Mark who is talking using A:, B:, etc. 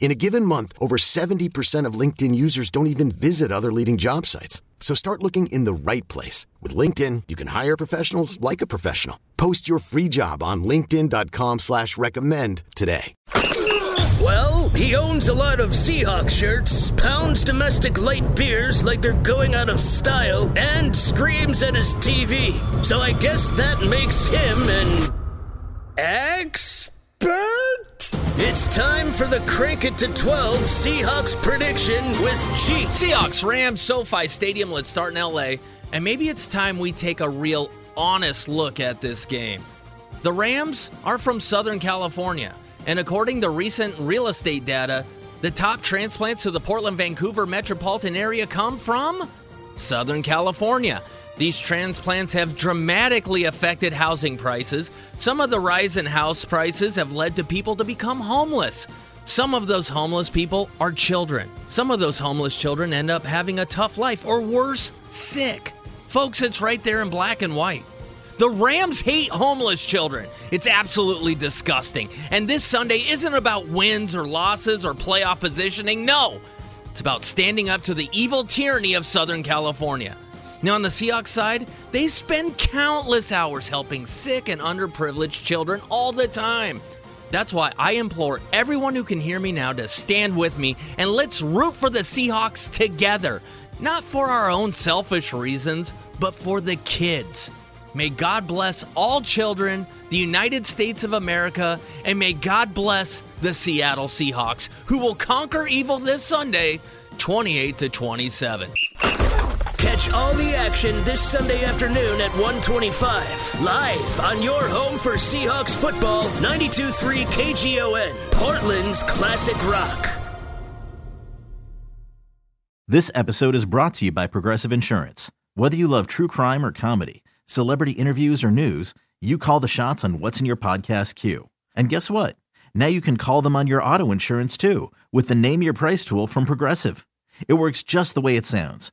A: In a given month, over 70% of LinkedIn users don't even visit other leading job sites. So start looking in the right place. With LinkedIn, you can hire professionals like a professional. Post your free job on linkedin.com slash recommend today.
B: Well, he owns a lot of Seahawks shirts, pounds domestic light beers like they're going out of style, and screams at his TV. So I guess that makes him an expert. But it's time for the Crank It to 12 Seahawks prediction with Cheeks.
C: Seahawks, Rams, SoFi Stadium. Let's start in LA. And maybe it's time we take a real honest look at this game. The Rams are from Southern California. And according to recent real estate data, the top transplants to the Portland Vancouver metropolitan area come from Southern California. These transplants have dramatically affected housing prices. Some of the rise in house prices have led to people to become homeless. Some of those homeless people are children. Some of those homeless children end up having a tough life, or worse, sick. Folks, it's right there in black and white. The Rams hate homeless children. It's absolutely disgusting. And this Sunday isn't about wins or losses or playoff positioning. No, it's about standing up to the evil tyranny of Southern California. Now, on the Seahawks side, they spend countless hours helping sick and underprivileged children all the time. That's why I implore everyone who can hear me now to stand with me and let's root for the Seahawks together. Not for our own selfish reasons, but for the kids. May God bless all children, the United States of America, and may God bless the Seattle Seahawks, who will conquer evil this Sunday, 28 to 27.
B: Catch all the action this Sunday afternoon at 125. Live on your home for Seahawks football, 92.3 KGON, Portland's classic rock.
D: This episode is brought to you by Progressive Insurance. Whether you love true crime or comedy, celebrity interviews or news, you call the shots on what's in your podcast queue. And guess what? Now you can call them on your auto insurance too with the Name Your Price tool from Progressive. It works just the way it sounds.